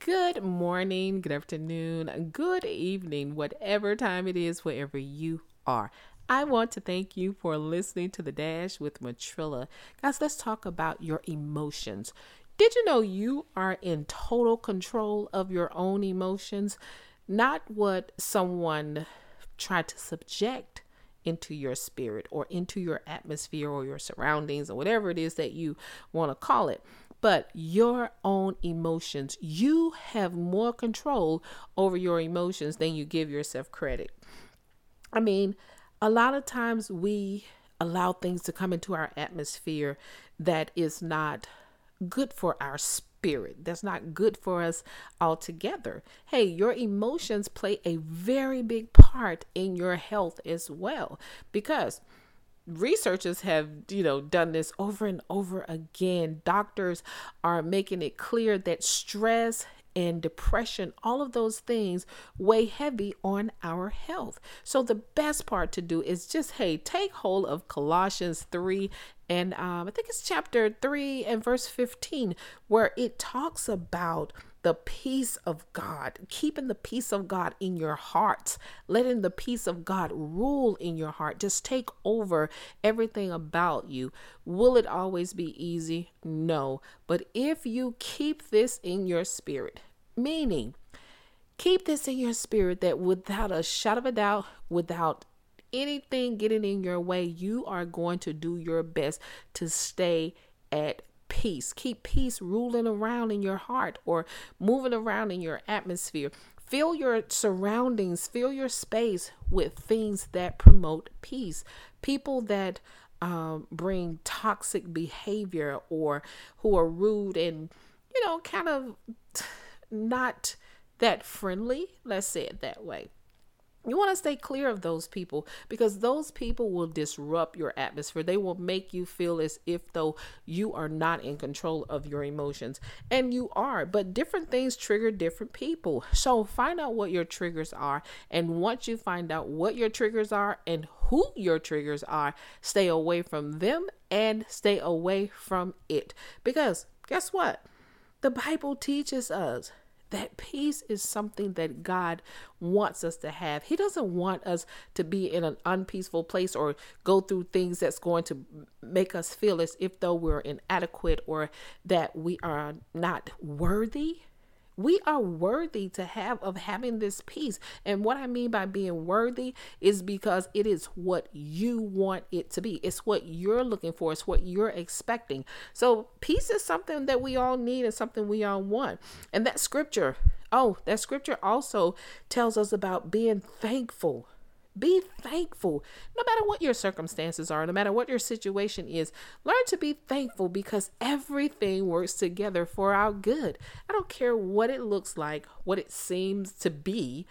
Good morning, good afternoon, good evening, whatever time it is, wherever you are. I want to thank you for listening to The Dash with Matrilla. Guys, let's talk about your emotions. Did you know you are in total control of your own emotions? Not what someone tried to subject into your spirit or into your atmosphere or your surroundings or whatever it is that you want to call it but your own emotions. You have more control over your emotions than you give yourself credit. I mean, a lot of times we allow things to come into our atmosphere that is not good for our spirit. That's not good for us altogether. Hey, your emotions play a very big part in your health as well because researchers have you know done this over and over again doctors are making it clear that stress and depression, all of those things weigh heavy on our health. So, the best part to do is just, hey, take hold of Colossians 3 and um, I think it's chapter 3 and verse 15, where it talks about the peace of God, keeping the peace of God in your heart, letting the peace of God rule in your heart, just take over everything about you. Will it always be easy? No. But if you keep this in your spirit, meaning, keep this in your spirit that without a shot of a doubt, without anything getting in your way, you are going to do your best to stay at peace. Keep peace ruling around in your heart or moving around in your atmosphere. Fill your surroundings, fill your space with things that promote peace. People that um, bring toxic behavior or who are rude and, you know, kind of not that friendly. Let's say it that way. You want to stay clear of those people because those people will disrupt your atmosphere. They will make you feel as if though you are not in control of your emotions. And you are, but different things trigger different people. So find out what your triggers are. And once you find out what your triggers are and who your triggers are, stay away from them and stay away from it. Because guess what? The Bible teaches us that peace is something that God wants us to have. He doesn't want us to be in an unpeaceful place or go through things that's going to make us feel as if though we're inadequate or that we are not worthy we are worthy to have of having this peace. And what I mean by being worthy is because it is what you want it to be. It's what you're looking for. It's what you're expecting. So peace is something that we all need and something we all want. And that scripture, oh, that scripture also tells us about being thankful be thankful. No matter what your circumstances are, no matter what your situation is, learn to be thankful because everything works together for our good. I don't care what it looks like, what it seems to be.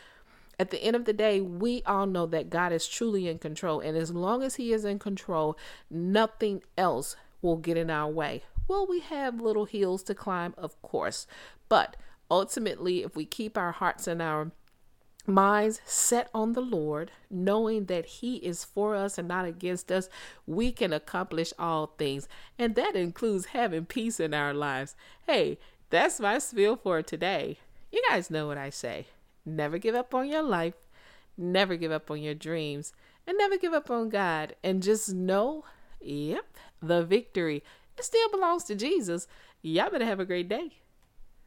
At the end of the day, we all know that God is truly in control. And as long as He is in control, nothing else will get in our way. Will we have little hills to climb? Of course. But ultimately, if we keep our hearts and our minds set on the Lord, knowing that He is for us and not against us, we can accomplish all things. And that includes having peace in our lives. Hey, that's my spiel for today. You guys know what I say never give up on your life, never give up on your dreams, and never give up on God. And just know, yep, the victory it still belongs to Jesus. Y'all better have a great day.